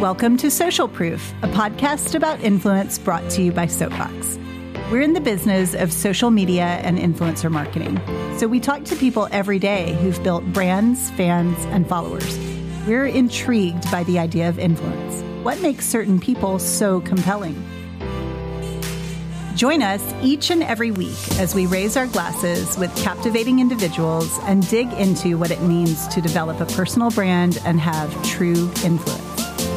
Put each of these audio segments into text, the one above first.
Welcome to Social Proof, a podcast about influence brought to you by Soapbox. We're in the business of social media and influencer marketing. So we talk to people every day who've built brands, fans, and followers. We're intrigued by the idea of influence. What makes certain people so compelling? Join us each and every week as we raise our glasses with captivating individuals and dig into what it means to develop a personal brand and have true influence.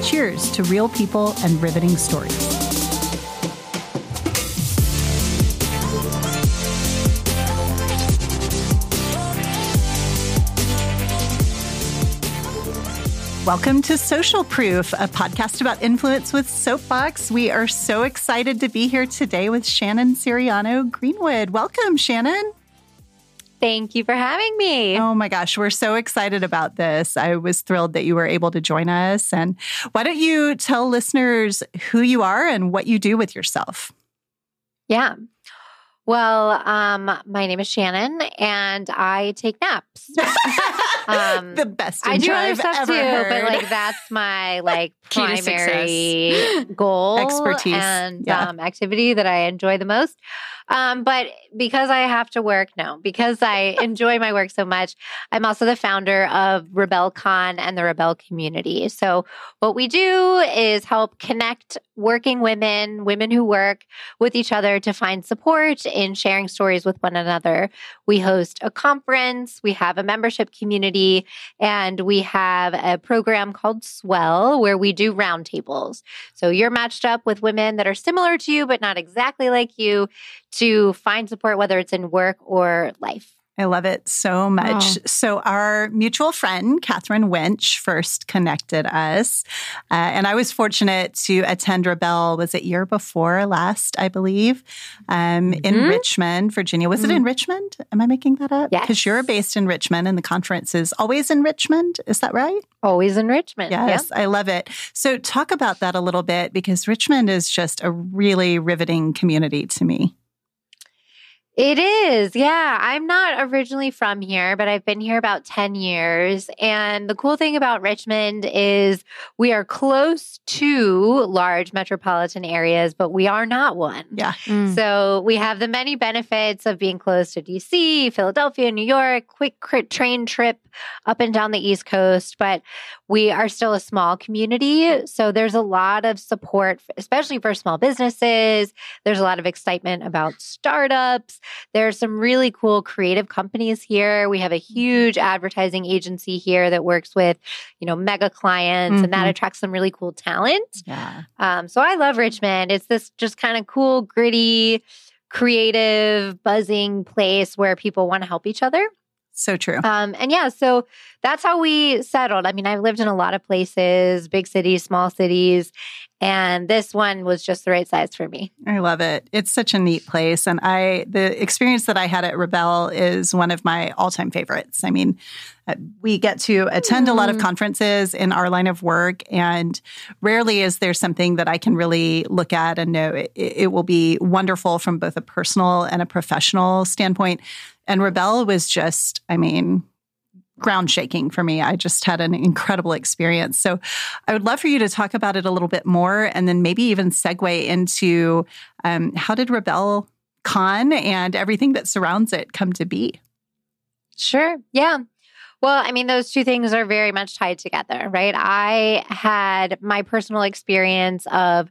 Cheers to real people and riveting stories. Welcome to Social Proof, a podcast about influence with Soapbox. We are so excited to be here today with Shannon Siriano Greenwood. Welcome, Shannon. Thank you for having me. Oh my gosh, we're so excited about this. I was thrilled that you were able to join us. And why don't you tell listeners who you are and what you do with yourself? Yeah. Well, um, my name is Shannon, and I take naps. um, the best. I do other stuff too, heard. but like that's my like primary goal, expertise, and yeah. um, activity that I enjoy the most. Um, but because I have to work, no, because I enjoy my work so much, I'm also the founder of Rebelle Con and the Rebelle community. So, what we do is help connect working women, women who work with each other to find support in sharing stories with one another. We host a conference, we have a membership community, and we have a program called Swell where we do roundtables. So, you're matched up with women that are similar to you, but not exactly like you to find support, whether it's in work or life. I love it so much. Oh. So, our mutual friend, Catherine Winch, first connected us. Uh, and I was fortunate to attend Rebelle, was it year before last, I believe, um, mm-hmm. in Richmond, Virginia. Was mm-hmm. it in Richmond? Am I making that up? Yes. Because you're based in Richmond and the conference is always in Richmond. Is that right? Always in Richmond. Yes, I love it. So, talk about that a little bit because Richmond is just a really riveting community to me. It is. Yeah. I'm not originally from here, but I've been here about 10 years. And the cool thing about Richmond is we are close to large metropolitan areas, but we are not one. Yeah. Mm. So we have the many benefits of being close to DC, Philadelphia, New York, quick train trip up and down the East Coast, but we are still a small community. So there's a lot of support, especially for small businesses. There's a lot of excitement about startups. There's some really cool creative companies here. We have a huge advertising agency here that works with, you know, mega clients, mm-hmm. and that mm-hmm. attracts some really cool talent. Yeah. Um, so I love Richmond. It's this just kind of cool, gritty, creative, buzzing place where people want to help each other. So true. Um, and yeah, so that's how we settled. I mean, I've lived in a lot of places, big cities, small cities, and this one was just the right size for me. I love it. It's such a neat place. And I, the experience that I had at Rebelle is one of my all time favorites. I mean, uh, we get to attend a lot of mm. conferences in our line of work, and rarely is there something that I can really look at and know it, it will be wonderful from both a personal and a professional standpoint. And Rebelle was just, I mean, ground shaking for me. I just had an incredible experience. So I would love for you to talk about it a little bit more and then maybe even segue into um, how did Rebelle Con and everything that surrounds it come to be? Sure. Yeah. Well, I mean, those two things are very much tied together, right? I had my personal experience of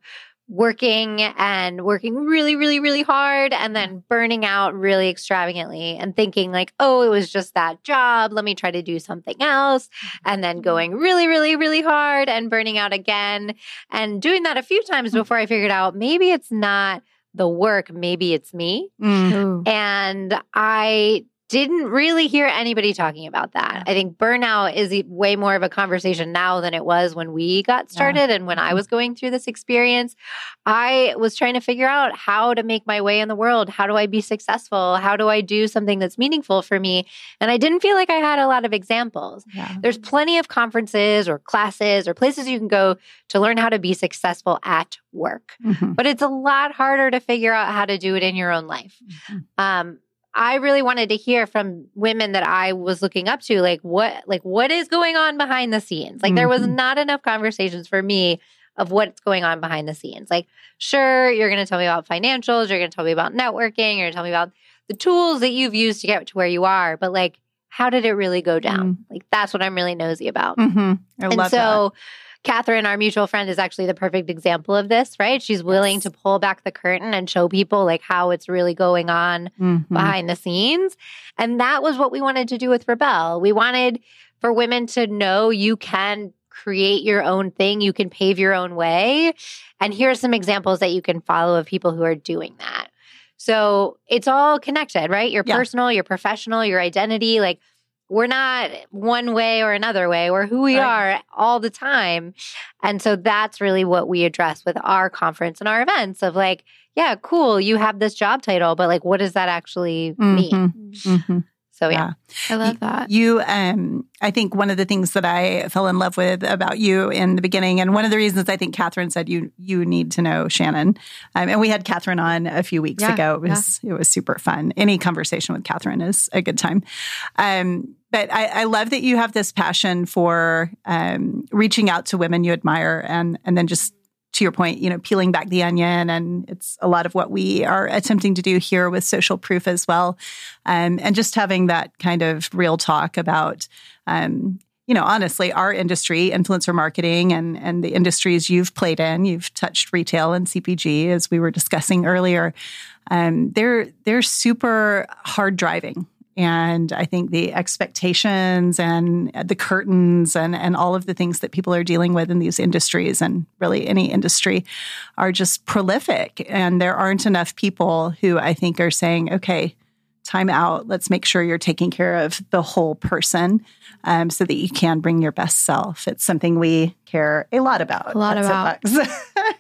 working and working really, really, really hard and then burning out really extravagantly and thinking, like, oh, it was just that job. Let me try to do something else. And then mm-hmm. going really, really, really hard and burning out again and doing that a few times before I figured out maybe it's not the work, maybe it's me. Mm. And I didn't really hear anybody talking about that. I think burnout is way more of a conversation now than it was when we got started yeah. and when I mm-hmm. was going through this experience. I was trying to figure out how to make my way in the world. How do I be successful? How do I do something that's meaningful for me? And I didn't feel like I had a lot of examples. Yeah. There's plenty of conferences or classes or places you can go to learn how to be successful at work, mm-hmm. but it's a lot harder to figure out how to do it in your own life. Mm-hmm. Um, I really wanted to hear from women that I was looking up to, like what, like what is going on behind the scenes. Like mm-hmm. there was mm-hmm. not enough conversations for me of what's going on behind the scenes. Like, sure, you're going to tell me about financials, you're going to tell me about networking, you're going to tell me about the tools that you've used to get to where you are, but like, how did it really go down? Mm-hmm. Like, that's what I'm really nosy about. Mm-hmm. and so, that. Catherine, our mutual friend, is actually the perfect example of this, right? She's willing yes. to pull back the curtain and show people like how it's really going on mm-hmm. behind the scenes. And that was what we wanted to do with Rebelle. We wanted for women to know you can create your own thing, you can pave your own way. And here are some examples that you can follow of people who are doing that. So it's all connected, right? Your yeah. personal, your professional, your identity. Like we're not one way or another way. We're who we right. are all the time. And so that's really what we address with our conference and our events of like, yeah, cool, you have this job title, but like, what does that actually mean? Mm-hmm. Mm-hmm. So yeah. yeah. I love that. You um I think one of the things that I fell in love with about you in the beginning, and one of the reasons I think Catherine said you you need to know Shannon. Um, and we had Catherine on a few weeks yeah, ago. It was yeah. it was super fun. Any conversation with Catherine is a good time. Um, but I, I, love that you have this passion for um, reaching out to women you admire and and then just to your point, you know, peeling back the onion, and it's a lot of what we are attempting to do here with social proof as well, um, and just having that kind of real talk about, um, you know, honestly, our industry, influencer marketing, and and the industries you've played in, you've touched retail and CPG, as we were discussing earlier. Um, they're they're super hard driving and I think the expectations and the curtains and, and all of the things that people are dealing with in these industries and really any industry are just prolific. And there aren't enough people who I think are saying, okay, time out. Let's make sure you're taking care of the whole person um, so that you can bring your best self. It's something we care a lot about. A lot about.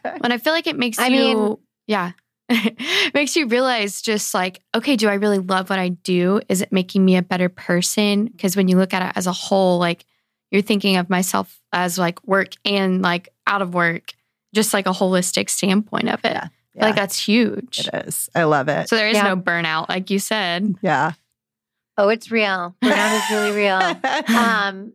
and I feel like it makes I you, mean, yeah. makes you realize just like, okay, do I really love what I do? Is it making me a better person? Because when you look at it as a whole, like you're thinking of myself as like work and like out of work, just like a holistic standpoint of it. Yeah. Yeah. Like that's huge. It is. I love it. So there is yeah. no burnout, like you said. Yeah. Oh, it's real. Burnout is really real. Um,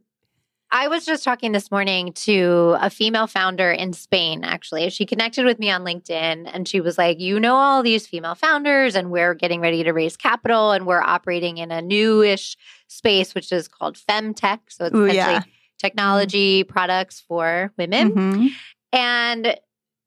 I was just talking this morning to a female founder in Spain, actually. She connected with me on LinkedIn and she was like, You know, all these female founders, and we're getting ready to raise capital, and we're operating in a newish space, which is called femtech. So it's Ooh, essentially yeah. technology mm-hmm. products for women. Mm-hmm. And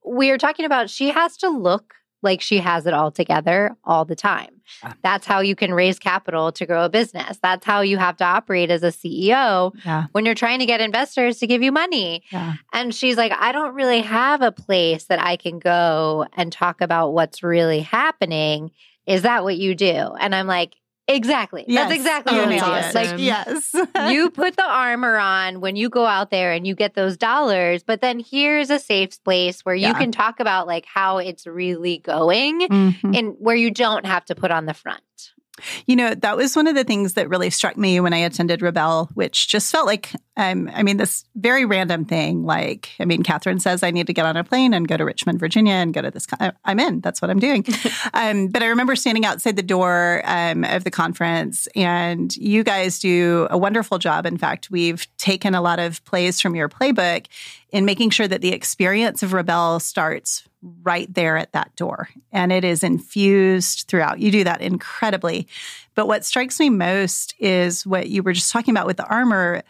we are talking about she has to look like she has it all together all the time. Ah. That's how you can raise capital to grow a business. That's how you have to operate as a CEO yeah. when you're trying to get investors to give you money. Yeah. And she's like, I don't really have a place that I can go and talk about what's really happening. Is that what you do? And I'm like, Exactly. Yes. That's exactly oh, what it is. Like, yes. you put the armor on when you go out there and you get those dollars, but then here's a safe place where you yeah. can talk about like how it's really going mm-hmm. and where you don't have to put on the front. You know, that was one of the things that really struck me when I attended Rebelle, which just felt like, um, I mean, this very random thing. Like, I mean, Catherine says I need to get on a plane and go to Richmond, Virginia, and go to this. Con- I'm in. That's what I'm doing. um, but I remember standing outside the door um, of the conference, and you guys do a wonderful job. In fact, we've taken a lot of plays from your playbook in making sure that the experience of Rebelle starts right there at that door and it is infused throughout. You do that incredibly. But what strikes me most is what you were just talking about with the armor.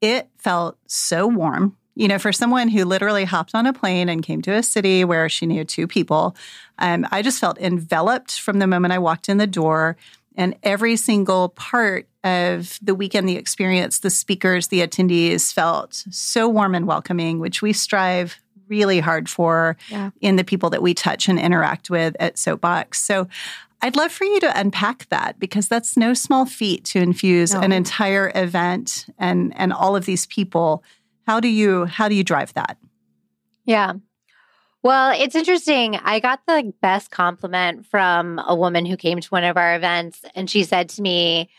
It felt so warm. You know, for someone who literally hopped on a plane and came to a city where she knew two people, um, I just felt enveloped from the moment I walked in the door. And every single part of the weekend, the experience, the speakers, the attendees felt so warm and welcoming, which we strive really hard for yeah. in the people that we touch and interact with at Soapbox. So I'd love for you to unpack that because that's no small feat to infuse no. an entire event and and all of these people. How do you how do you drive that? Yeah. Well, it's interesting. I got the best compliment from a woman who came to one of our events and she said to me,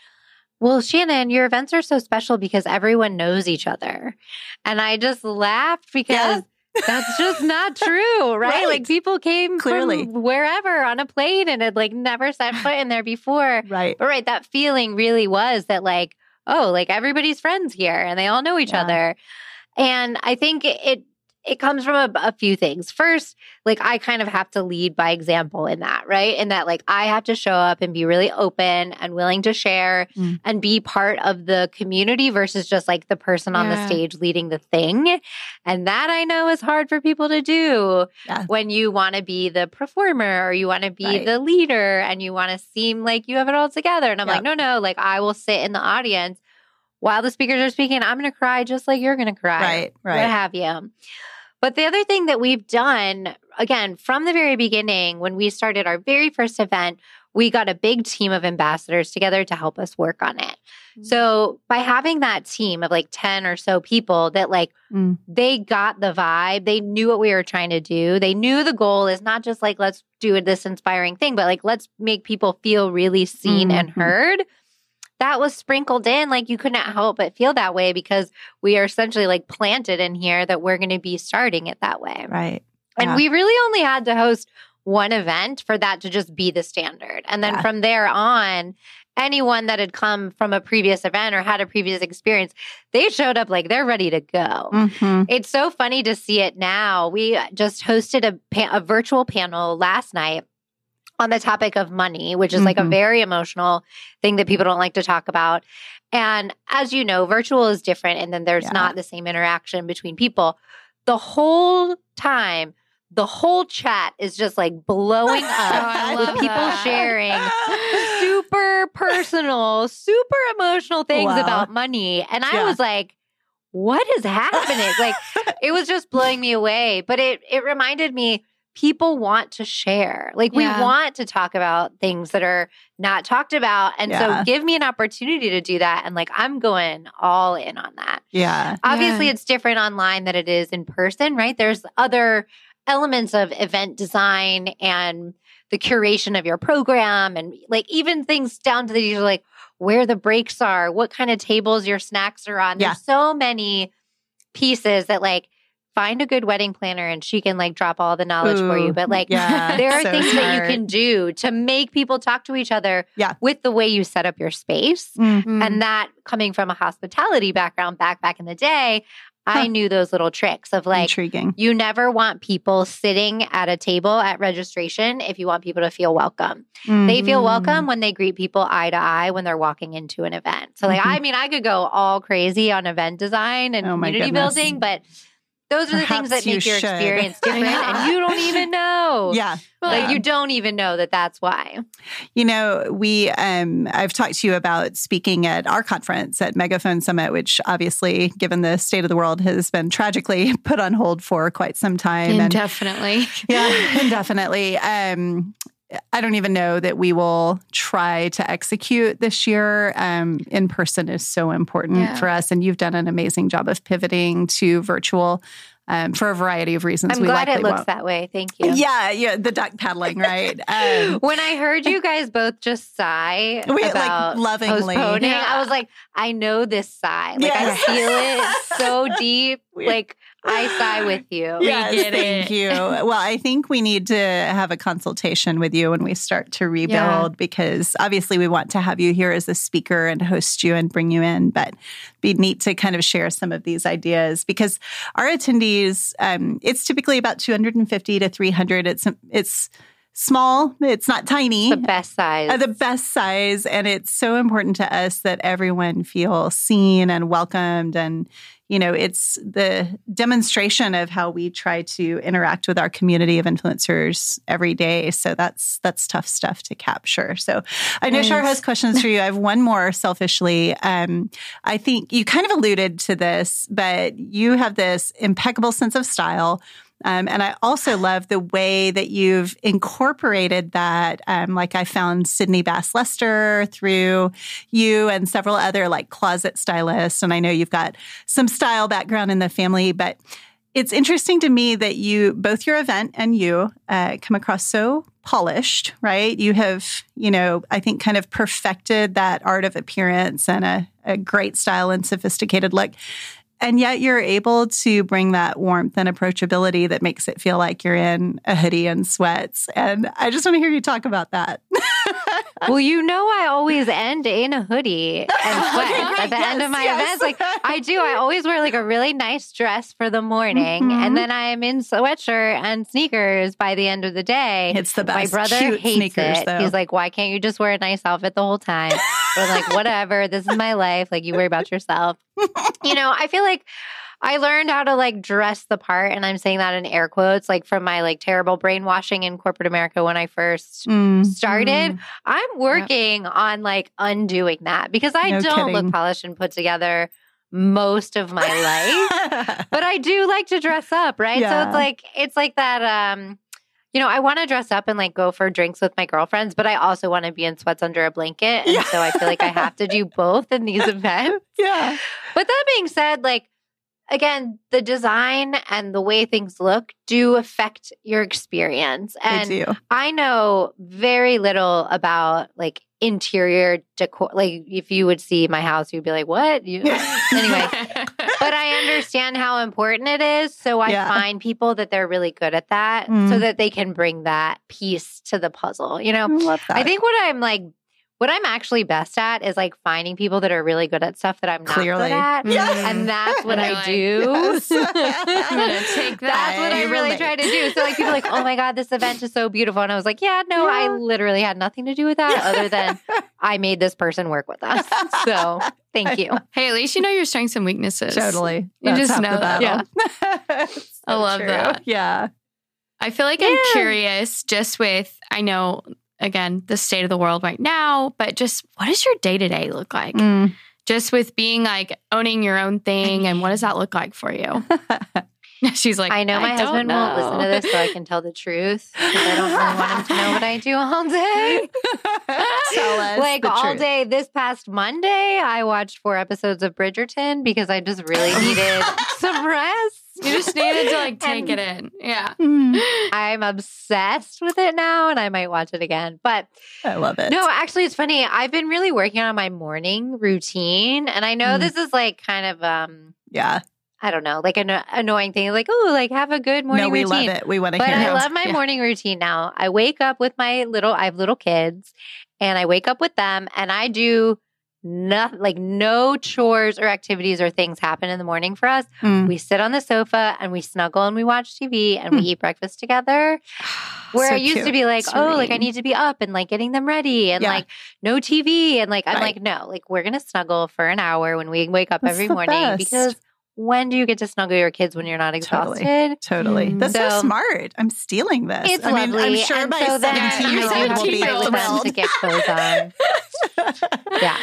well, Shannon, your events are so special because everyone knows each other. And I just laughed because yeah that's just not true, right? right? Like people came clearly wherever on a plane and had like never set foot in there before. Right. But right, that feeling really was that like, oh, like everybody's friends here and they all know each yeah. other. And I think it it comes from a, a, few things. First, like I kind of have to lead by example in that, right? In that, like I have to show up and be really open and willing to share mm. and be part of the community versus just like the person yeah. on the stage leading the thing. And that I know is hard for people to do yeah. when you want to be the performer or you want to be right. the leader and you want to seem like you have it all together. And I'm yep. like, no, no, like I will sit in the audience while the speakers are speaking. I'm going to cry just like you're going to cry. Right, right. What have you. But the other thing that we've done, again, from the very beginning, when we started our very first event, we got a big team of ambassadors together to help us work on it. Mm-hmm. So by having that team of like 10 or so people that like mm. they got the vibe, they knew what we were trying to do. They knew the goal is not just like let's do this inspiring thing, but like let's make people feel really seen mm-hmm. and heard that was sprinkled in. Like you couldn't help but feel that way because we are essentially like planted in here that we're going to be starting it that way. Right. And we really only had to host one event for that to just be the standard. And then yeah. from there on, anyone that had come from a previous event or had a previous experience, they showed up like they're ready to go. Mm-hmm. It's so funny to see it now. We just hosted a, pa- a virtual panel last night on the topic of money, which is mm-hmm. like a mm-hmm. very emotional thing that people don't like to talk about. And as you know, virtual is different, and then there's yeah. not the same interaction between people. The whole time, the whole chat is just like blowing up oh, with people that. sharing super personal, super emotional things wow. about money. And I yeah. was like, what is happening? like it was just blowing me away. But it it reminded me people want to share. Like we want to talk about things that are not talked about. And yeah. so give me an opportunity to do that. And like I'm going all in on that. Yeah. Obviously yeah. it's different online than it is in person, right? There's other elements of event design and the curation of your program and like even things down to the like where the breaks are, what kind of tables your snacks are on. There's so many pieces that like find a good wedding planner and she can like drop all the knowledge Ooh, for you. But like yeah, there are so things smart. that you can do to make people talk to each other yeah. with the way you set up your space. Mm-hmm. And that coming from a hospitality background back back in the day, I knew those little tricks of like intriguing. You never want people sitting at a table at registration if you want people to feel welcome. Mm-hmm. They feel mm-hmm. welcome when they greet people eye to eye when they're walking into an event. So like mm-hmm. I mean I could go all crazy on event design and oh community building, but those are the things that make you your should. experience different, and you don't even know. Yeah, like you don't even know that that's why. You know, we um, I've talked to you about speaking at our conference at Megaphone Summit, which obviously, given the state of the world, has been tragically put on hold for quite some time. Indefinitely. And, yeah, indefinitely. Um, I don't even know that we will try to execute this year. Um, in person is so important yeah. for us, and you've done an amazing job of pivoting to virtual. Um, for a variety of reasons. I'm we glad it looks won't. that way. Thank you. Yeah, yeah, the duck paddling, right? Um, when I heard you guys both just sigh we, about like, lovingly, postponing, yeah. I was like, I know this sigh. Like yes. I feel it so deep. like I sigh with you. Yes, thank it. you. Well, I think we need to have a consultation with you when we start to rebuild yeah. because obviously we want to have you here as a speaker and host you and bring you in, but be neat to kind of share some of these ideas because our attendees, um, it's typically about 250 to 300. It's it's small. It's not tiny. The best size. Uh, the best size. And it's so important to us that everyone feel seen and welcomed and you know, it's the demonstration of how we try to interact with our community of influencers every day. So that's that's tough stuff to capture. So I know Shar has questions for you. I have one more selfishly. Um, I think you kind of alluded to this, but you have this impeccable sense of style. Um, and I also love the way that you've incorporated that. Um, like I found Sydney Bass Lester through you and several other like closet stylists. And I know you've got some style background in the family, but it's interesting to me that you, both your event and you, uh, come across so polished, right? You have, you know, I think kind of perfected that art of appearance and a, a great style and sophisticated look and yet you're able to bring that warmth and approachability that makes it feel like you're in a hoodie and sweats. And I just want to hear you talk about that. well, you know, I always end in a hoodie and sweats okay, at the yes, end of my yes. events. Like I do, I always wear like a really nice dress for the morning, mm-hmm. and then I am in sweatshirt and sneakers by the end of the day. It's the best. My brother Cute hates sneakers, it. Though. He's like, "Why can't you just wear a nice outfit the whole time?" We're like, "Whatever, this is my life. Like, you worry about yourself." you know, I feel like I learned how to like dress the part, and I'm saying that in air quotes, like from my like terrible brainwashing in corporate America when I first mm, started. Mm. I'm working yep. on like undoing that because I no don't kidding. look polished and put together most of my life, but I do like to dress up, right? Yeah. So it's like it's like that. um you know, I want to dress up and like go for drinks with my girlfriends, but I also want to be in sweats under a blanket. And yeah. so I feel like I have to do both in these events. Yeah. But that being said, like again, the design and the way things look do affect your experience. And I know very little about like interior decor. Like if you would see my house, you'd be like, "What?" You anyway. But I understand how important it is, so I yeah. find people that they're really good at that, mm. so that they can bring that piece to the puzzle. You know, I, I think what I'm like what I'm actually best at is like finding people that are really good at stuff that I'm not Clearly. good at. Yes. And mm-hmm. that's what I do. Yes. I'm gonna take that. That's what I really try to do. So like people are like, oh my God, this event is so beautiful. And I was like, yeah, no, yeah. I literally had nothing to do with that other than I made this person work with us. So thank you. Hey, at least you know your strengths and weaknesses. Totally. You that's just know that. Yeah. so I love true. that. Yeah. I feel like yeah. I'm curious just with, I know again, the state of the world right now, but just what does your day to day look like? Mm. Just with being like owning your own thing, and what does that look like for you? She's like, I know my I husband know. won't listen to this, so I can tell the truth. I don't really want him to know what I do all day. tell us, like all truth. day. This past Monday, I watched four episodes of Bridgerton because I just really needed some rest. You just needed to like take it in. Yeah. Mm. I'm obsessed with it now and I might watch it again. But I love it. No, actually it's funny. I've been really working on my morning routine and I know mm. this is like kind of um yeah. I don't know, like an annoying thing, like oh, like have a good morning. No, we routine. love it. We want to but hear. I love my yeah. morning routine now. I wake up with my little. I have little kids, and I wake up with them, and I do nothing like no chores or activities or things happen in the morning for us. Mm. We sit on the sofa and we snuggle and we watch TV and mm. we eat breakfast together. Where so I used cute. to be like, Serene. oh, like I need to be up and like getting them ready and yeah. like no TV. And like, I'm right. like, no, like we're going to snuggle for an hour when we wake up That's every morning best. because when do you get to snuggle your kids when you're not exhausted? Totally. totally. Mm. That's so, so, smart. I'm stealing this. It's I lovely. Mean, I'm sure and my so 17 year old will be thrilled to get clothes on. yeah.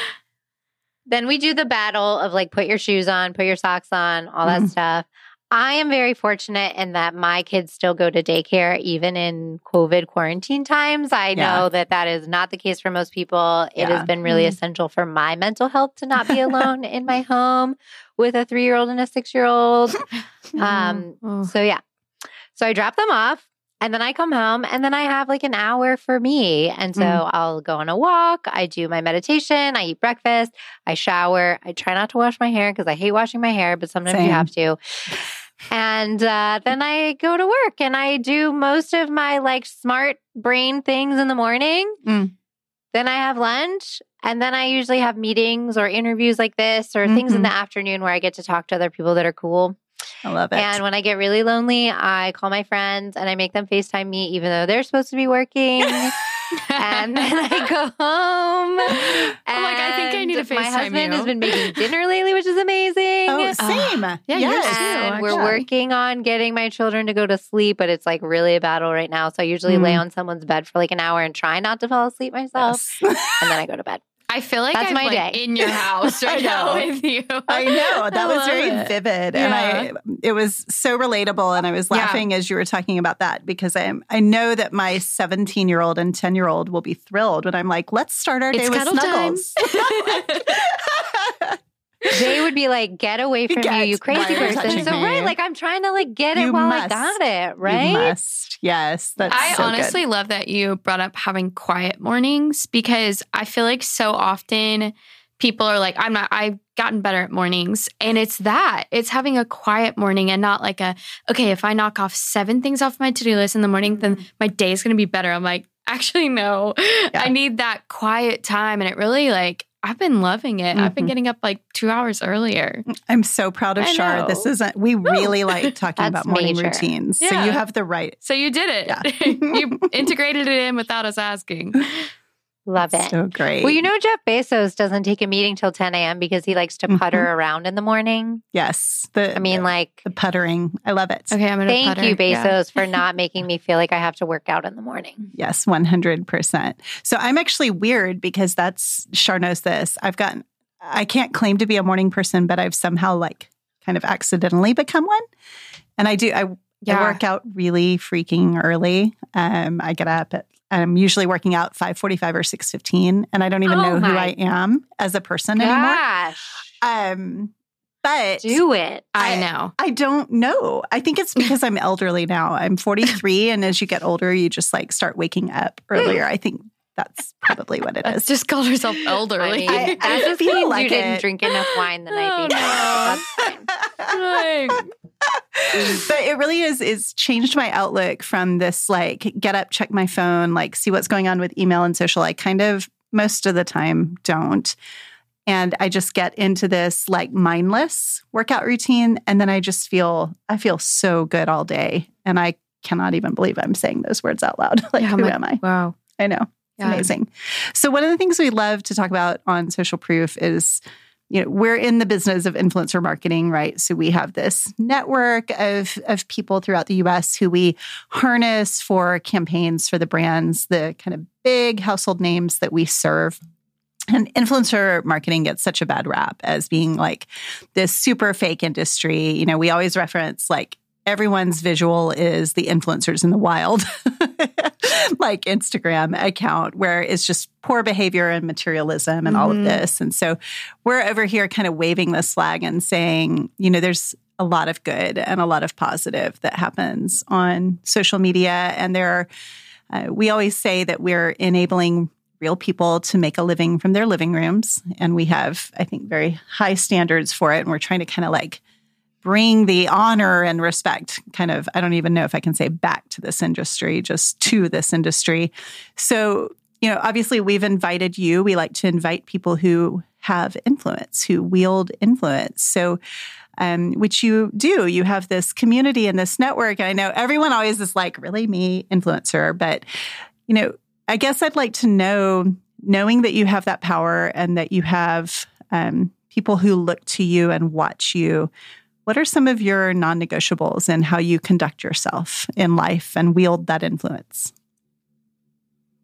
Then we do the battle of like put your shoes on, put your socks on, all that mm. stuff. I am very fortunate in that my kids still go to daycare even in COVID quarantine times. I yeah. know that that is not the case for most people. It yeah. has been really mm. essential for my mental health to not be alone in my home with a three year old and a six year old. Um, oh. So, yeah. So I drop them off. And then I come home and then I have like an hour for me. And so mm. I'll go on a walk. I do my meditation. I eat breakfast. I shower. I try not to wash my hair because I hate washing my hair, but sometimes Same. you have to. And uh, then I go to work and I do most of my like smart brain things in the morning. Mm. Then I have lunch. And then I usually have meetings or interviews like this or mm-hmm. things in the mm-hmm. afternoon where I get to talk to other people that are cool. I love it. And when I get really lonely, I call my friends and I make them FaceTime me, even though they're supposed to be working. and then I go home. I'm like, I think I need to FaceTime My husband you. has been making dinner lately, which is amazing. Oh, same. Uh, yeah, yes. And we're working on getting my children to go to sleep, but it's like really a battle right now. So I usually mm. lay on someone's bed for like an hour and try not to fall asleep myself. Yes. and then I go to bed. I feel like that's I'm my like day in your house right now with you. I know that I was very it. vivid, yeah. and I it was so relatable. And I was laughing yeah. as you were talking about that because I I know that my 17 year old and 10 year old will be thrilled when I'm like, let's start our it's day with snuggles. they would be like, "Get away from get, you, you crazy person!" So me? right, like I'm trying to like get you it while must. I got it. Right? You must. Yes, that's. I so honestly good. love that you brought up having quiet mornings because I feel like so often people are like, I'm not, I've gotten better at mornings. And it's that, it's having a quiet morning and not like a, okay, if I knock off seven things off my to do list in the morning, then mm-hmm. my day is going to be better. I'm like, actually, no, yeah. I need that quiet time. And it really like, I've been loving it. Mm-hmm. I've been mm-hmm. getting up like two hours earlier. I'm so proud of Shar. This isn't, we really like talking about morning major. routines. Yeah. So you have the right. So you did it. Yeah. you integrated it in without us asking. Love it. So great. Well, you know, Jeff Bezos doesn't take a meeting till 10 a.m. because he likes to putter mm-hmm. around in the morning. Yes. The, I mean, like the puttering. I love it. Okay, I'm going to Thank putter. you, Bezos, yeah. for not making me feel like I have to work out in the morning. Yes, 100%. So I'm actually weird because that's, Shar knows this. I've gotten, I can't claim to be a morning person, but I've somehow like kind of accidentally become one. And I do, I yeah. I work out really freaking early. Um, I get up at I'm usually working out 5:45 or 6:15 and I don't even oh know who I am as a person gosh. anymore. Um but do it. I, I, know. I don't know. I think it's because I'm elderly now. I'm 43 and as you get older you just like start waking up earlier. I think that's probably what it is. Just called herself elderly. I, mean, I, I feel like you didn't drink enough wine the night oh, before. No. but it really is is changed my outlook from this like get up, check my phone, like see what's going on with email and social. I kind of most of the time don't. And I just get into this like mindless workout routine. And then I just feel, I feel so good all day. And I cannot even believe I'm saying those words out loud. like, yeah, who am I? Wow. I know. Yeah. Amazing. So, one of the things we love to talk about on Social Proof is you know we're in the business of influencer marketing right so we have this network of of people throughout the US who we harness for campaigns for the brands the kind of big household names that we serve and influencer marketing gets such a bad rap as being like this super fake industry you know we always reference like everyone's visual is the influencers in the wild, like Instagram account, where it's just poor behavior and materialism and mm-hmm. all of mm-hmm. this. And so we're over here kind of waving this flag and saying, you know, there's a lot of good and a lot of positive that happens on social media. And there are, uh, we always say that we're enabling real people to make a living from their living rooms. And we have, I think, very high standards for it. And we're trying to kind of like bring the honor and respect kind of, I don't even know if I can say back to this industry, just to this industry. So, you know, obviously we've invited you. We like to invite people who have influence, who wield influence. So, um, which you do. You have this community and this network. And I know everyone always is like, really, me, influencer. But, you know, I guess I'd like to know, knowing that you have that power and that you have um, people who look to you and watch you, what are some of your non negotiables and how you conduct yourself in life and wield that influence?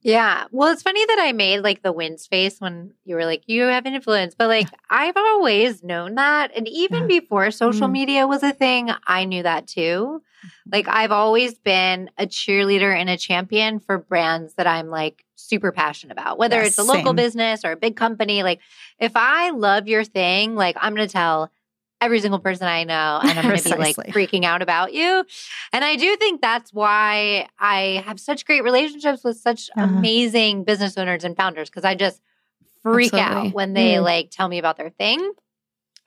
Yeah. Well, it's funny that I made like the wins face when you were like, you have an influence, but like I've always known that. And even yeah. before social mm media was a thing, I knew that too. Mm-hmm. Like I've always been a cheerleader and a champion for brands that I'm like super passionate about, whether yes, it's a local same. business or a big company. Like if I love your thing, like I'm going to tell every single person I know, and I'm going to be like freaking out about you. And I do think that's why I have such great relationships with such uh-huh. amazing business owners and founders because I just freak Absolutely. out when they mm. like tell me about their thing.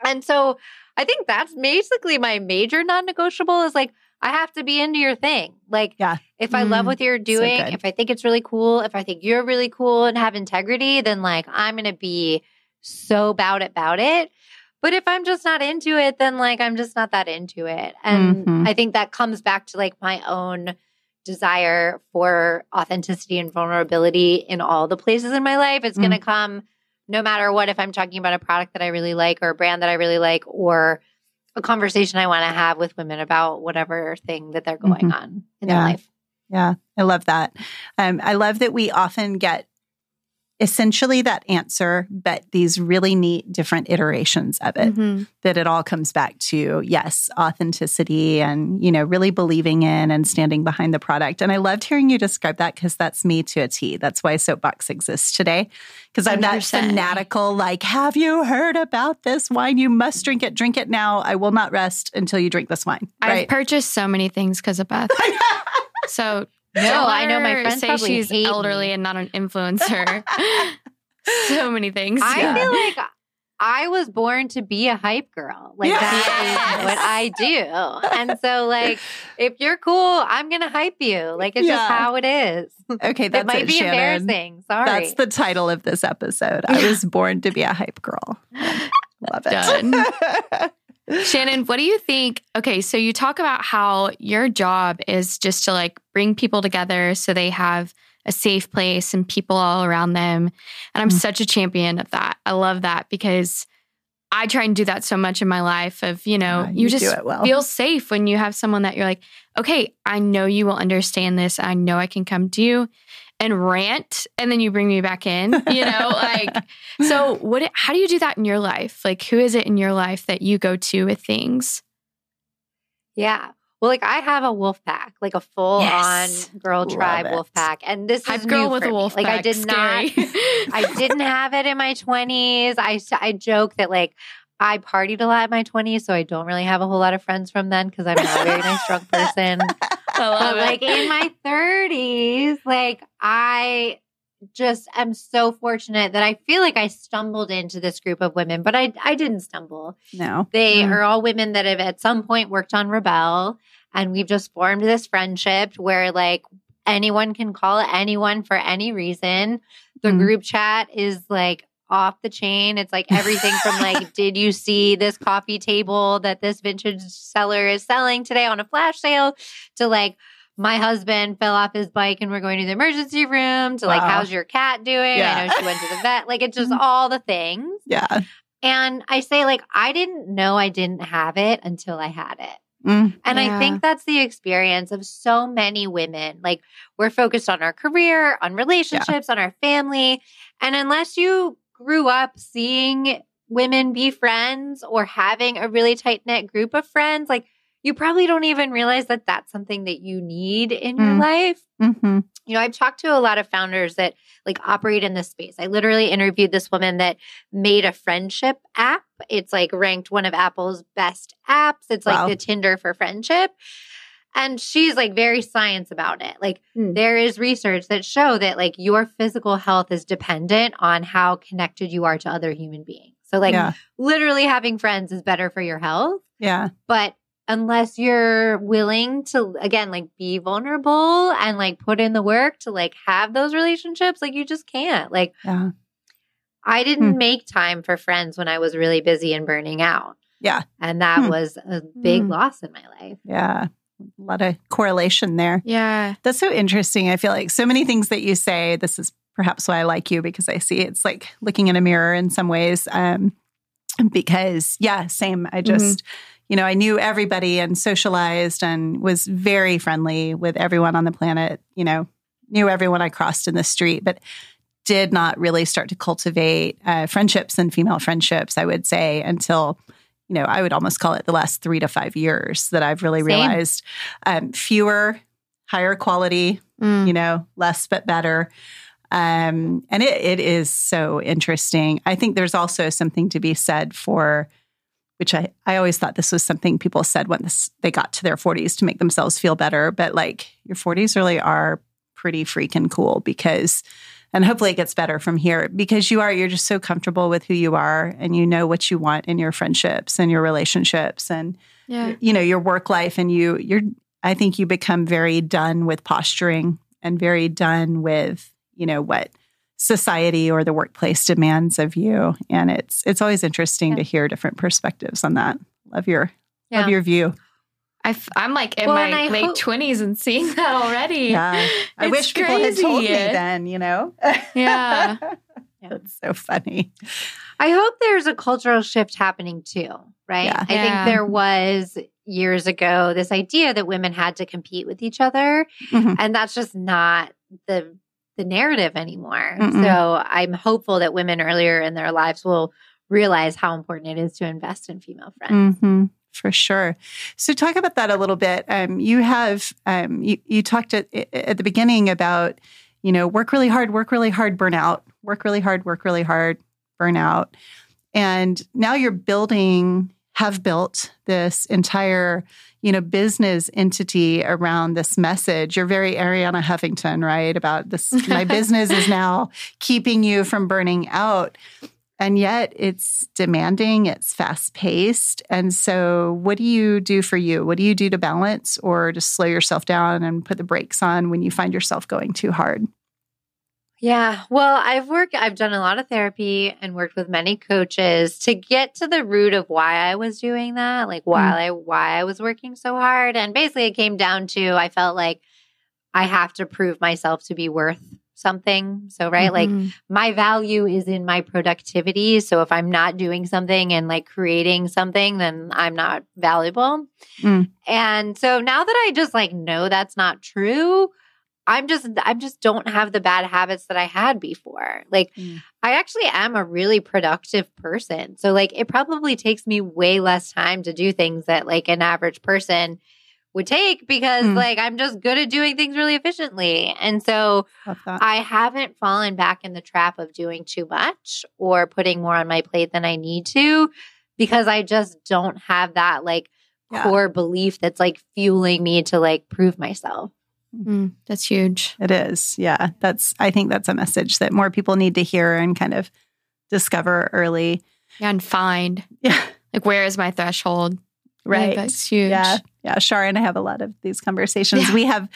And so I think that's basically my major non negotiable is like, I have to be into your thing. Like, yeah. if I mm. love what you're doing, so if I think it's really cool, if I think you're really cool and have integrity, then like I'm going to be so about it, about it. But if I'm just not into it, then like I'm just not that into it. And mm-hmm. I think that comes back to like my own desire for authenticity and vulnerability in all the places in my life. It's mm-hmm. going to come no matter what if I'm talking about a product that I really like or a brand that I really like or a conversation I want to have with women about whatever thing that they're going mm-hmm. on in yeah. their life. Yeah, I love that. Um, I love that we often get essentially that answer, but these really neat different iterations of it. Mm-hmm. That it all comes back to yes, authenticity and you know really believing in and standing behind the product. And I loved hearing you describe that because that's me to a T. That's why Soapbox exists today because I'm that fanatical. Like, have you heard about this wine? You must drink it. Drink it now. I will not rest until you drink this wine. Right? I've purchased so many things because of Beth. so no, I know my friends say she's elderly me. and not an influencer. so many things. I yeah. feel like I was born to be a hype girl. Like Yes. that is what I do. And so like if you're cool, I'm gonna hype you. Like it's Yeah. just how it is. Okay, that's it might it, be Shannon. embarrassing. Sorry. That's the title of this episode. I was born to be a hype girl. Love it. Shannon, what do you think? Okay, so you talk about how your job is just to like bring people together so they have a safe place and people all around them. And I'm Mm. such a champion of that. I love that because I try and do that so much in my life of, you know, Yeah, you, you just well. feel safe when you have someone that you're like, okay, I know you will understand this. I know I can come to you and rant and then you bring me back in, you know, like so what how do you do that in your life? Like who is it in your life that you go to with things? Yeah. Well, like I have a wolf pack, like a full Yes. on girl Love tribe it. wolf pack. And this Hype is girl new with for a me. wolf Like I pack, did not. I didn't have it in my 20s. I I joke that like I partied a lot in my 20s, so I don't really have a whole lot of friends from then because I'm not a very nice drunk person. I love But it. like in my 30s, like I just am so fortunate that I feel like I stumbled into this group of women, but I I didn't stumble. no. They Mm. are all women that have at some point worked on Rebelle, and we've just formed this friendship where like anyone can call anyone for any reason. The Mm. group chat is like off the chain. It's like everything from like, did you see this coffee table that this vintage seller is selling today on a flash sale? To like, my husband fell off his bike and we're going to the emergency room. To like, Wow. how's your cat doing? Yeah. I know she went to the vet. Like, it's just all the things. Yeah. And I say, like, I didn't know I didn't have it until I had it. Mm. And Yeah. I think that's the experience of so many women. Like, we're focused on our career, on relationships, on our family. And unless you grew up seeing women be friends or having a really tight knit group of friends, like, you probably don't even realize that that's something that you need in your Mm. life. Hmm you know i've talked to a lot of founders that like operate in this space. I literally interviewed this woman that made a friendship app. It's like ranked one of apple's best apps. It's like Wow. the tinder for friendship and she's like very science about it like Hmm. there is research that show that like your physical health is dependent on how connected you are to other human beings so like yeah. literally having friends is better for your health Yeah. but unless you're willing to again like be vulnerable and like put in the work to like have those relationships like you just can't like Yeah. i didn't Hmm. make time for friends when i was really busy and burning out Yeah. and that Hmm. was a big Hmm. loss in my life Yeah. A lot of correlation there. yeah. That's so interesting. I feel like so many things that you say, this is perhaps why I like you because I see it's like looking in a mirror in some ways. Um, because, yeah, same. I just, you know, I knew everybody and socialized and was very friendly with everyone on the planet, you know, knew everyone I crossed in the street, but did not really start to cultivate uh, friendships and female friendships, I would say, until you know, I would almost call it the last three to five years that I've really Same. realized um, fewer, higher quality, Mm. you know, less but better. Um, and it, it is so interesting. I think there's also something to be said for, which I, I always thought this was something people said once they got to their 40s to make themselves feel better. But like your 40s really are pretty freaking cool because, and hopefully it gets better from here because you are, you're just so comfortable with who you are and you know what you want in your friendships and your relationships and, Yeah. you know, your work life. And you, you're, I think you become very done with posturing and very done with, you know, what society or the workplace demands of you. And it's, it's always interesting Yeah. to hear different perspectives on that. Love your, Yeah. love your view. I am like in Well, my late hope- twenties and seeing that already. Yeah. I It's wish people had told me then, you know? Yeah. That's so funny. i hope there's a cultural shift happening too right Yeah. i Yeah. think there was years ago this idea that women had to compete with each other Mhm. and that's just not the the narrative anymore. Mm-mm. So I'm hopeful that women earlier in their lives will realize how important it is to invest in female friends. hmm for sure. So, talk about that a little bit. Um, you have um, you, you talked at at the beginning about you know work really hard, work really hard, burnout, work really hard, work really hard, burnout, and now you're building have built this entire you know business entity around this message you're very arianna huffington right about this my business is now keeping you from burning out and yet it's demanding it's fast paced and so what do you do for you what do you do to balance or just slow yourself down and put the brakes on when you find yourself going too hard yeah. Well, I've worked, I've done a lot of therapy and worked with many coaches to get to the root of why I was doing that, like why mm. I, why I was working so hard. And basically it came down to, I felt like I have to prove myself to be worth something. So, right, mm-hmm. like my value is in my productivity. So, if I'm not doing something and like creating something, then I'm not valuable. Mm. And so now that I just like know that's not true, I'm just I'm just don't have the bad habits that I had before. Like mm. I actually am a really productive person. So like it probably takes me way less time to do things that like an average person would take because mm. like I'm just good at doing things really efficiently. And so I haven't fallen back in the trap of doing too much or putting more on my plate than I need to because I just don't have that like yeah. core belief that's like fueling me to like prove myself. Mm, that's huge. It is. Yeah. That's, I think that's a message that more people need to hear and kind of discover early. Yeah. And find. Yeah. Like, where is my threshold? Right. that's huge. Yeah. Yeah. Shar and I have a lot of these conversations. Yeah. We have,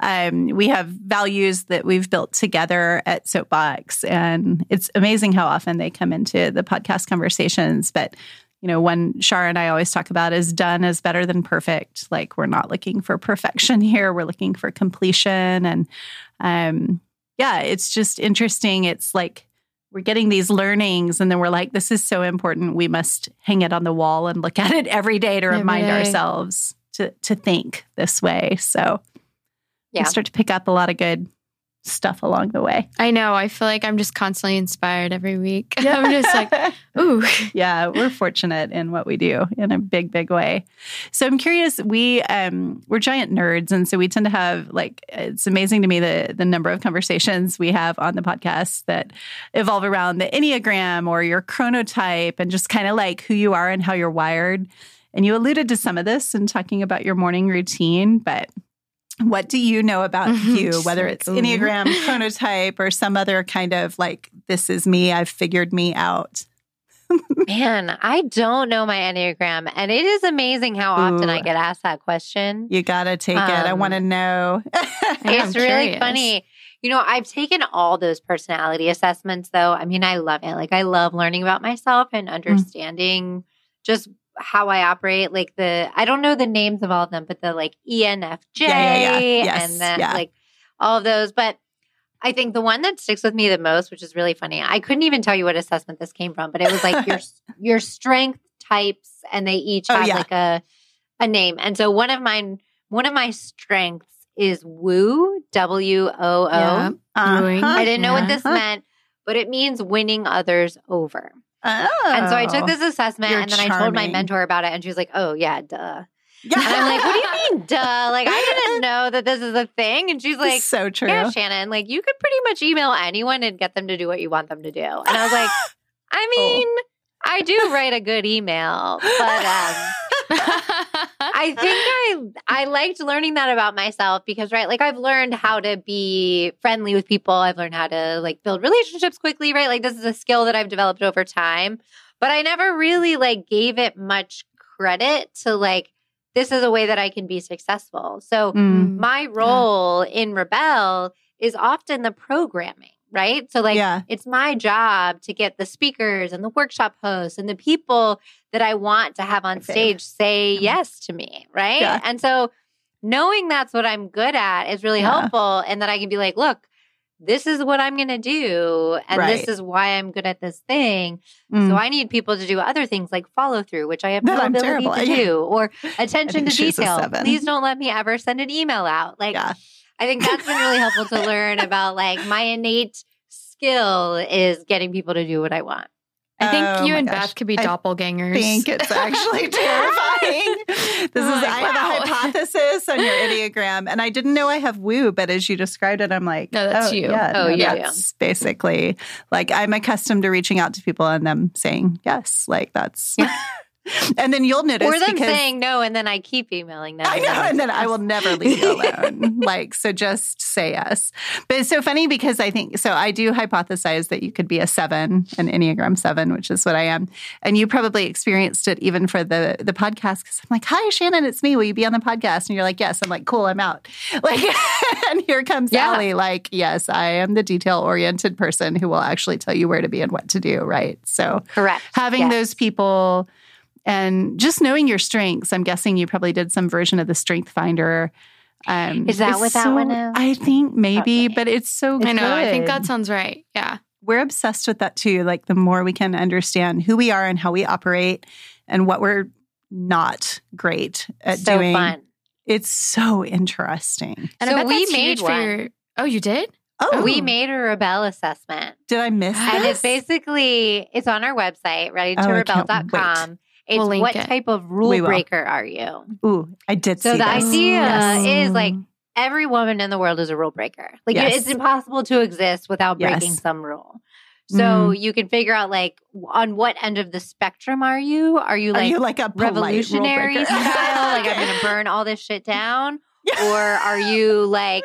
um, we have values that we've built together at Soapbox, and it's amazing how often they come into the podcast conversations. But you know, one Shar and I always talk about is done is better than perfect. Like we're not looking for perfection here. We're looking for completion. And um, yeah, it's just interesting. It's like we're getting these learnings and then we're like, this is so important. We must hang it on the wall and look at it every day to every remind day. ourselves to to think this way. So yeah. start to pick up a lot of good stuff along the way. I know. I feel like I'm just constantly inspired every week. Yeah. I'm just like, ooh. Yeah, we're fortunate in what we do in a big, big way. So I'm curious. We um we're giant nerds, and so we tend to have like it's amazing to me the the number of conversations we have on the podcast that evolve around the enneagram or your chronotype, and just kind of like who you are and how you're wired. And you alluded to some of this in talking about your morning routine, but what do you know about mm-hmm. you, whether it's Enneagram, chronotype, or some other kind of like, this is me, I've figured me out? Man, I don't know my Enneagram. And it is amazing how often Ooh. I get asked that question. You got to take um, it. I want to know. it's really funny. You know, I've taken all those personality assessments, though. I mean, I love it. Like, I love learning about myself and mm. understanding mm. just how I operate, like the I don't know the names of all of them, but the like ENFJ yeah, yeah, yeah. Yes, and then like all of those. But I think the one that sticks with me the most, which is really funny, I couldn't even tell you what assessment this came from, but it was like your your strength types, and they each oh, have like a a name. And so one of mine, one of my strengths is woo, W O O. Uh-huh. Didn't know what this meant, but it means winning others over. Oh. And so I took oh. this assessment and then charming. I told my mentor about it and she was like, oh, yeah, duh. Yeah. And I'm like, what do you mean, duh? Like, I didn't know that this is a thing. And she's like, so true. Yeah, Shannon, like, you could pretty much email anyone and get them to do what you want them to do. And I was like, I oh. mean, oh. I do write a good email, but um, I think I I liked learning that about myself because right, like I've learned how to be friendly with people. I've learned how to like build relationships quickly, right? Like this is a skill that I've developed over time, but I never really like gave it much credit to like this is a way that I can be successful. So mm. my role yeah. in Rebelle is often the programming right? So, like, yeah. it's my job to get the speakers and the workshop hosts and the people that I want to have on stage say yes to me, right? Yeah. And so, knowing that's what I'm good at is really yeah. helpful, and that I can be like, look, this is what I'm going to do, and right. this is why I'm good at this thing. Mm. So I need people to do other things like follow through, which I have no ability terrible. to do, or attention to detail. Please don't let me ever send an email out. Like, yeah. I think that's been really helpful to learn about like my innate skill is getting people to do what I want. I think oh you and gosh. Beth could be doppelgangers. I think it's actually terrifying. This oh is I wow. have a hypothesis on your Enneagram, and I didn't know I have woo, but as you described it, I'm like, no, that's oh, you. Yeah, oh, no, yeah. That's yeah. basically like I'm accustomed to reaching out to people and them saying yes. Like that's yeah. and then you'll notice. Or them because, saying no, and then I keep emailing them. I know, and then I will never leave you alone. like, so just say yes. But it's so funny because I think so. I do hypothesize that you could be a seven, an Enneagram seven, which is what I am, and you probably experienced it even for the the podcast. Because I'm like, "Hi, Shannon, it's me. Will you be on the podcast?" And you're like, "Yes." I'm like, "Cool, I'm out." Like, and here comes Yeah. Allie. Like, yes, I am the detail oriented person who will actually tell you where to be and what to do. Right. So Correct. having Yes. those people and just knowing your strengths. I'm guessing you probably did some version of the Strength Finder. Um, Is that it's what that so- one is? I think maybe, Okay. but it's so I know. I think that sounds right. Yeah. we're obsessed with that too. Like the more we can understand who we are and how we operate and what we're not great at so doing. fun. It's so interesting. And So I bet we that's made huge for your. Oh, you did? Oh, We made a rebel assessment. Did I miss And this? it's basically it's on our website, Oh, I can't readytorebel.com. It's We'll what it. type of rule breaker are you? Ooh, I did So the this. idea Yes. is like every woman in the world is a rule breaker. Like Yes. it's impossible to exist without breaking Yes. some rule. So Mm. you can figure out like on what end of the spectrum are you? Are you like, Are you like a revolutionary style? Like I'm going to burn all this shit down, or are you like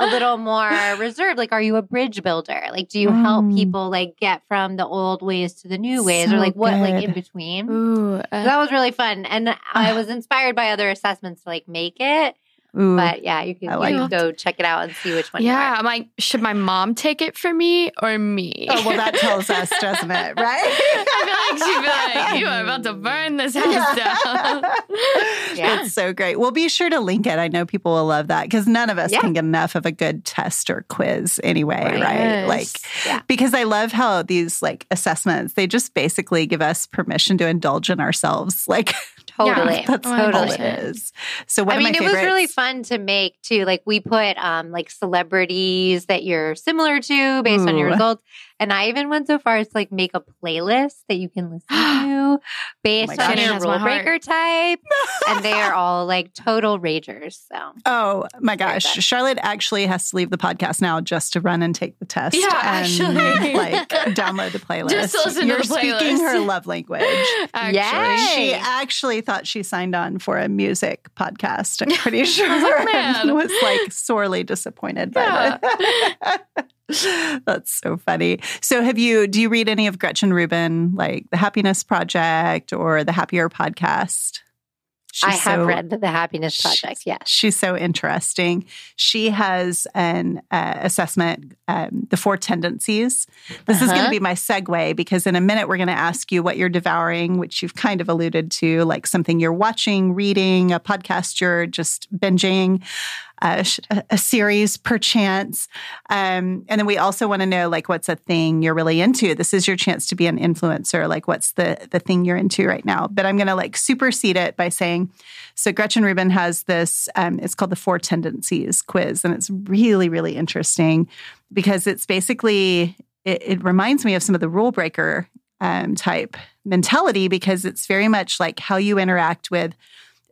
a little more reserved? Like, are you a bridge builder? Like, do you help Mm. people like get from the old ways to the new ways, So or like what like in between? Ooh. uh, That was really fun, and I was inspired by other assessments to like make it. Ooh. But yeah, you can, I you like can go check it out and see which one. yeah. you I'm like, should my mom take it for me or me? Oh, well, that tells us, doesn't it? Right? I feel like she'd be like, you are about to burn this house down. Yeah. It's so great. We'll be sure to link it. I know people will love that because none of us Yeah. can get enough of a good test or quiz anyway, Right. right? Like, Yeah. because I love how these like assessments, they just basically give us permission to indulge in ourselves. Like, Totally. that's Oh, all it is. So, I mean, it was really fun to make too. Like we put um like celebrities that you're similar to based on your results. And I even went so far as to like make a playlist that you can listen oh to based my on gosh. your Shannon has my rule breaker type. and they are all like total ragers. So Oh my gosh. Charlotte actually has to leave the podcast now just to run and take the test. Yeah, and, actually. like download the playlist. Just listen You're the speaking her love language. Actually. Yes. She actually thought she signed on for a music podcast. I'm pretty oh, sure. Oh, man. and was like sorely disappointed by it. That's so funny. So, have you? Do you read any of Gretchen Rubin, like the Happiness Project or the Happier Podcast? I have so- read the Happiness Project. Yes. She's so interesting. She has an uh, assessment, um, the four tendencies. This is going to Uh-huh. be my segue because in a minute we're going to ask you what you're devouring, which you've kind of alluded to, like something you're watching, reading, a podcast you're just binging. A, series perchance um, and then we also want to know like what's a thing you're really into? This is your chance to be an influencer. Like what's the the thing you're into right now? But i'm going to like supersede it by saying so Gretchen Rubin has this, um, it's called the Four Tendencies quiz, and it's really, really interesting because it's basically, it, it reminds me of some of the rule breaker um, type mentality because it's very much like how you interact with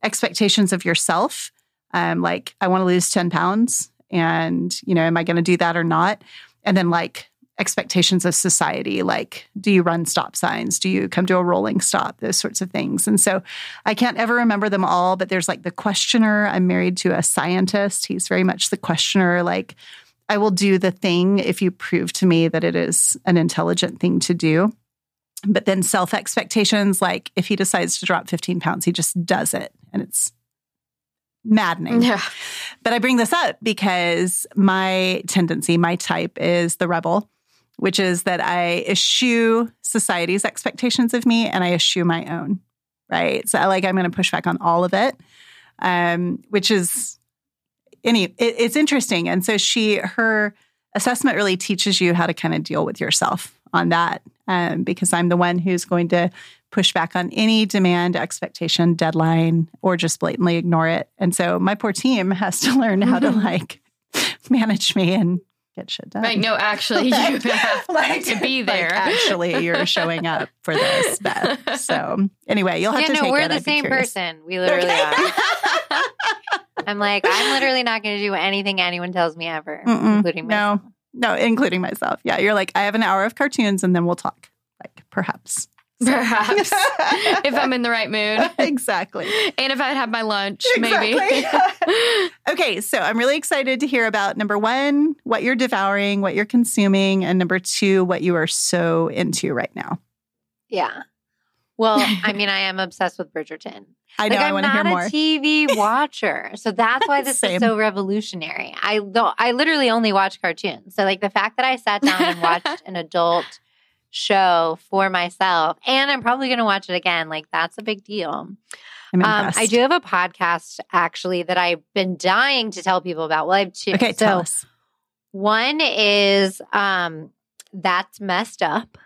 expectations of yourself. Um, like, I want to lose 10 pounds, and, you know, am I going to do that or not? And then, like, expectations of society like do you run stop signs do you come to a rolling stop those sorts of things and so I can't ever remember them all, but there's like the questioner. I'm married to a scientist. He's very much the questioner. Like, I will do the thing if you prove to me that it is an intelligent thing to do. But then self expectations, like if he decides to drop 15 pounds, he just does it. And it's maddening. Yeah. But I bring this up because my tendency, my type is the rebel, which is that I eschew society's expectations of me and I eschew my own. Right. So I like I'm going to push back on all of it. Um, which is any it, it's interesting. And so she her assessment really teaches you how to kind of deal with yourself on that. Um, because I'm the one who's going to push back on any demand, expectation, deadline, or just blatantly ignore it. And so my poor team has to learn how to like manage me and get shit done. Right. No, actually, you have Like- to be like, there. actually, you're showing up for this, Beth. So anyway, you'll have yeah, to no, take we're it. the I'd same person. We literally Okay. are. I'm like, I'm literally not going to do anything anyone tells me ever, Mm-mm. including No. No, including myself. Yeah, you're like, I have an hour of cartoons and then we'll talk. Like, perhaps. So. Perhaps. if I'm in the right mood. exactly. And if I'd had my lunch, Exactly. maybe. okay, so I'm really excited to hear about number one, what you're devouring, what you're consuming, and number two, what you are so into right now. Yeah. Well, I mean, I am obsessed with Bridgerton. I know like, I I'm want to hear not more. a TV watcher, so that's why this Same. is so revolutionary. I don't. I literally only watch cartoons. So, like the fact that I sat down and watched an adult show for myself, and I'm probably going to watch it again. Like that's a big deal. I'm Um. I do have a podcast actually that I've been dying to tell people about. Well, I have two. Okay, so tell us. one is um, that's messed up,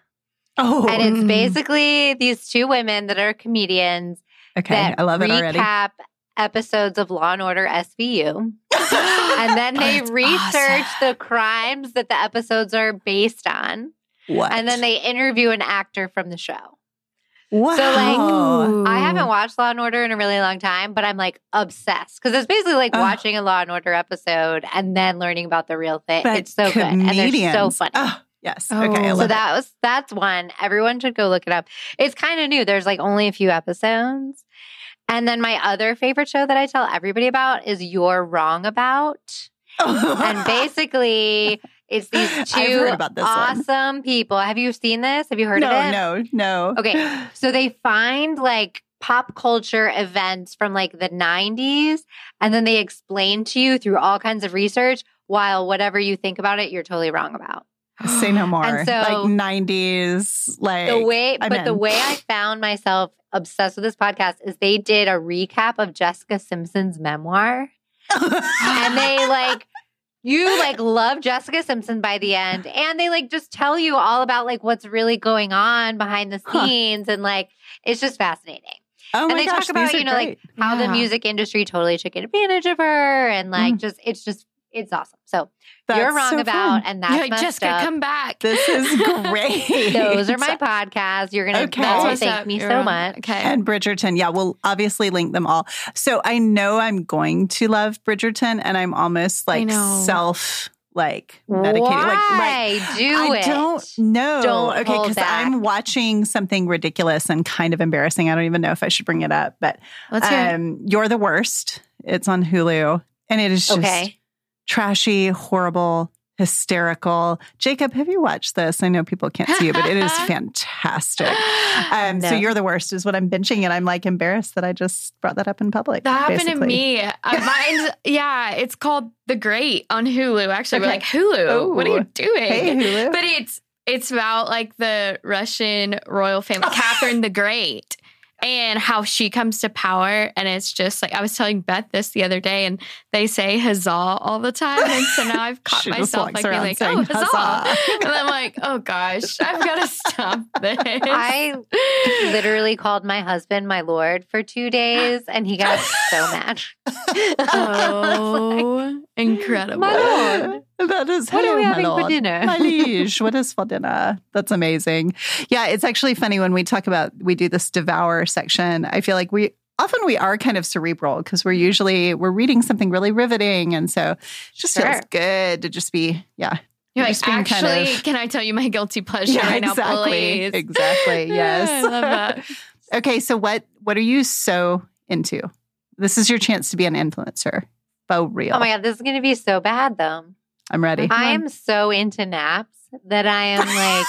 Oh, and it's basically these two women that are comedians okay. that I love it already. recap episodes of Law and Order SVU. and then they research awesome. the crimes that the episodes are based on. What? And then they interview an actor from the show. wow. So, like, I haven't watched Law and Order in a really long time, but I'm like obsessed because it's basically like Ugh. watching a Law and Order episode and then learning about the real thing. It's so good. And they're so funny. Oh, yes. Oh. Okay. I So love so it. that was that's one. Everyone should go look it up. It's kind of new. There's like only a few episodes. And then my other favorite show that I tell everybody about is You're Wrong About. And basically, it's these two heard about this one. awesome people. Have you seen this? Have you heard no, of it? no, no. No. Okay. So they find like pop culture events from like the 90s and then they explain to you through all kinds of research while whatever you think about it, you're totally wrong about. Say no more. And so- like 90s, like the way I'm but the way I found myself obsessed with this podcast is they did a recap of Jessica Simpson's memoir and they like you like love Jessica Simpson by the end and they like just tell you all about like what's really going on behind the Huh. scenes and like it's just fascinating oh and they talk about, you know, like, great. how the music industry totally took advantage of her and like Mm. just it's just it's awesome so That's you're wrong so about fun. and that's You're like, Jessica, up. come back. This is great. those are my podcasts you're gonna Okay. that's That's thank what's me up. so You're- much Okay. and Bridgerton. Yeah, we'll obviously link them all. So I know I'm going to love Bridgerton, and I'm almost like self like medicating. Why Like, do I it? don't know. Don't okay, because. I'm watching something ridiculous and kind of embarrassing. I don't even know if I should bring it up, but Let's hear it. um, you're the worst. It's on Hulu, and it is just Okay. Trashy, horrible, hysterical. Jacob, have you watched this? I know people can't see you, but it is fantastic. Um, So you're the worst is what I'm binging, and I'm like embarrassed that I just brought that up in public. That happened to me. Uh, yeah, it's called The Great on Hulu. Actually, we're like, Hulu, what are you doing? Hey Hulu. But it's it's about like the Russian royal family, Catherine the Great, and how she comes to power. And it's just like I was telling Beth this the other day, and they say huzzah all the time. And so now I've caught myself like being like, saying oh, huzzah. huzzah. and I'm like, oh gosh, I've got to stop this. I literally called my husband my lord for two days and he got so mad. Oh, incredible. My lord. that is What are we my having for lord. dinner? My liege, what is for dinner? That's amazing. Yeah, it's actually funny when we talk about we do this devour section. I feel like we often we are kind of cerebral because we're usually we're reading something really riveting, and so it just Sure. feels good to just be yeah You're like, being kind actually, of- can I tell you my guilty pleasure yeah right now, exactly please? exactly yes. I love that. okay, so what what are you so into? This is your chance to be an influencer. Faux real. Oh my God, this is going to be so bad though. I'm ready. I am so into naps that I am like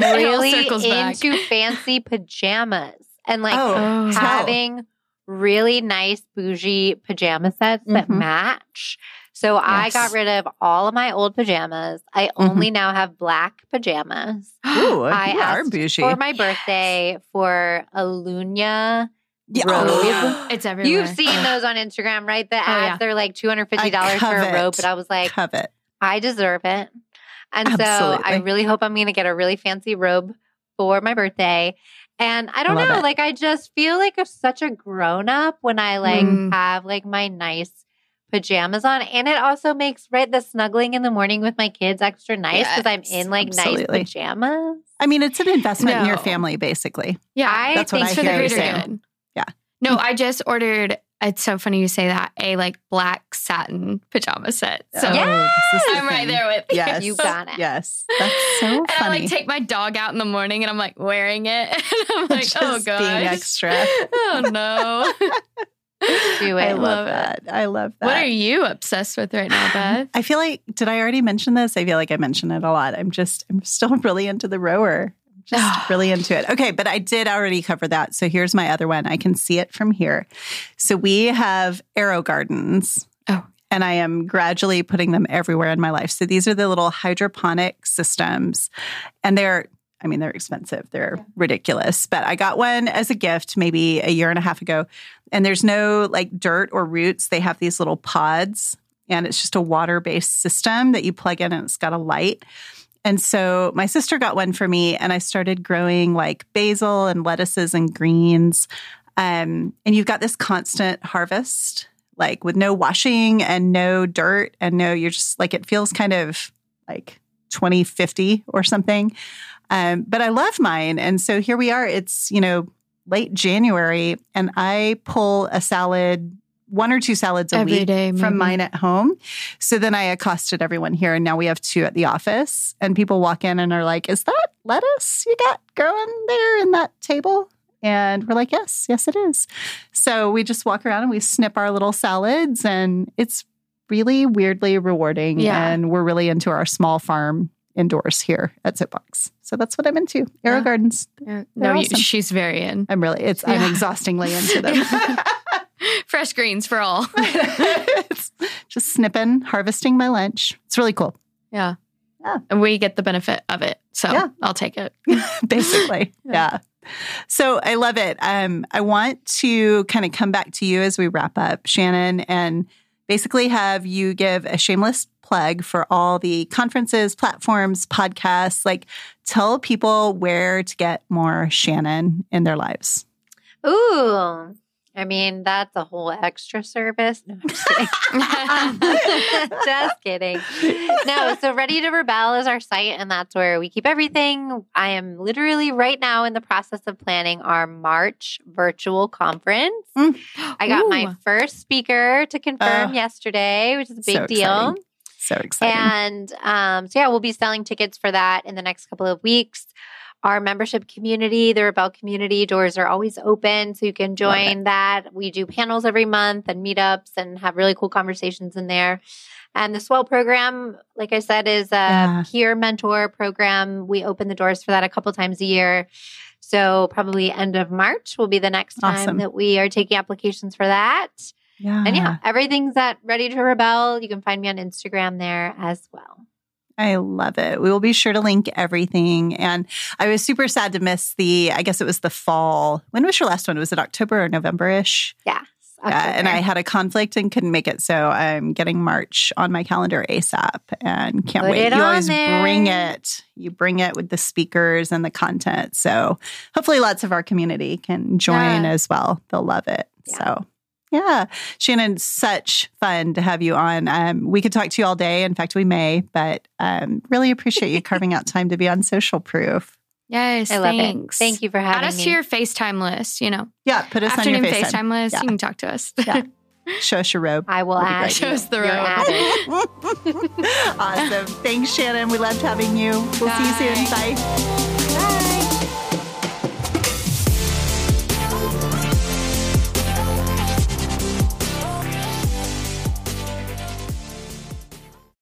really circles back. into fancy pajamas and like oh, Oh. tell. having really nice bougie pajama sets that Mhm. match. So I got rid of all of my old pajamas. I only now have black pajamas. Ooh, I you are bougie. for my birthday for a Lunya Yeah. robe. Oh, It's everywhere. You've seen those on Instagram, right? The ads, yeah. they're like $250 for a covet. robe. But I was like, covet. I deserve it. And so I really hope I'm going to get a really fancy robe for my birthday. And I don't Love know, it. like I just feel like I'm such a grown up when I like Mm. have like my nice pajamas on. And it also makes right the snuggling in the morning with my kids extra nice because I'm in like absolutely. nice pajamas. I mean, it's an investment in your family, basically. Yeah, I That's what think I for the hear you greater saying. good. No, I just ordered it's so funny you say that. A like black satin pajama set. Oh, so Oh, this I'm right there with you. Yes. You got it. Yes. That's so And I like take my dog out in the morning and I'm like wearing it. And I'm like, Just oh god. being extra. oh no. Do it. I love love that. I love that. what are you obsessed with right now, um, Beth? I feel like did I already mention this? I feel like I mention it a lot. I'm just I'm still really into the rower. Just really into it. Okay, but I did already cover that. So here's my other one. I can see it from here. So we have AeroGardens. Oh. And I am gradually putting them everywhere in my life. So these are the little hydroponic systems. And they're I mean, they're expensive. They're ridiculous. But I got one as a gift maybe a year and a half ago. And there's no like dirt or roots. They have these little pods and it's just a water based system that you plug in and it's got a light. And so my sister got one for me and I started growing like basil and lettuces and greens. Um, and you've got this constant harvest, like with no washing and no dirt and no, you're just like, it feels kind of like 2050 or something. Um, but I love mine. And so here we are. It's, you know, late January and I pull a salad, one or two salads a Every week day, from mine at home. So then I accosted everyone here and now we have two at the office and people walk in and are like, is that lettuce you got growing there in that table? And we're like, yes, yes, it is. So we just walk around and we snip our little salads and it's really weirdly rewarding. Yeah. And we're really into our small farm indoors here at Soapbox. So that's what I'm into. Aero Yeah. gardens. no, They're you, awesome. she's very in. I'm really it's I'm exhaustingly into them. Fresh greens for all. It's just snipping, harvesting my lunch. It's really cool. Yeah. Yeah. And we get the benefit of it. So Yeah. I'll take it. basically. Yeah. yeah. So I love it. Um, I want to kind of come back to you as we wrap up, Shannon, and basically have you give a shameless plug for all the conferences, platforms, podcasts. Like, tell people where to get more Shannon in their lives. Ooh. I mean, that's a whole extra service. No, I'm just kidding. just kidding. No, so Ready to Rebel is our site, and that's where we keep everything. I am literally right now in the process of planning our March virtual conference. Mm. I got Ooh. my first speaker to confirm Oh. yesterday, which is a big So deal. So exciting. And um, so, yeah, we'll be selling tickets for that in the next couple of weeks. Our membership community, the Rebelle community, doors are always open. So you can join that. We do panels every month and meetups and have really cool conversations in there. And the Swell program, like I said, is a Yeah. peer mentor program. We open the doors for that a couple times a year. So probably end of March will be the next time Awesome. that we are taking applications for that. yeah. And yeah, everything's at Ready to Rebel. You can find me on Instagram there as well. I love it. We will be sure to link everything. And I was super sad to miss the, I guess it was the fall. When was your last one? Was it October or November ish? Yes. Yeah, and I had a conflict and couldn't make it. So I'm getting March on my calendar ASAP and can't Put wait. it You always there. bring it. You bring it with the speakers and the content. So hopefully lots of our community can join Yeah. as well. They'll love it. Yeah. So yeah, Shannon, such fun to have you on. Um, we could talk to you all day. In fact, we may, but um, really appreciate you carving out time to be on Social Proof. Yes. I love thanks. it. Thank you for having Add us me. to your FaceTime list, you know. Yeah, put us Afternoon on your FaceTime. FaceTime list. Yeah. You can talk to us. Yeah. Show us your robe. I will That'd add Show us the robe. awesome. Thanks, Shannon. We loved having you. We'll see you soon. Bye. Bye.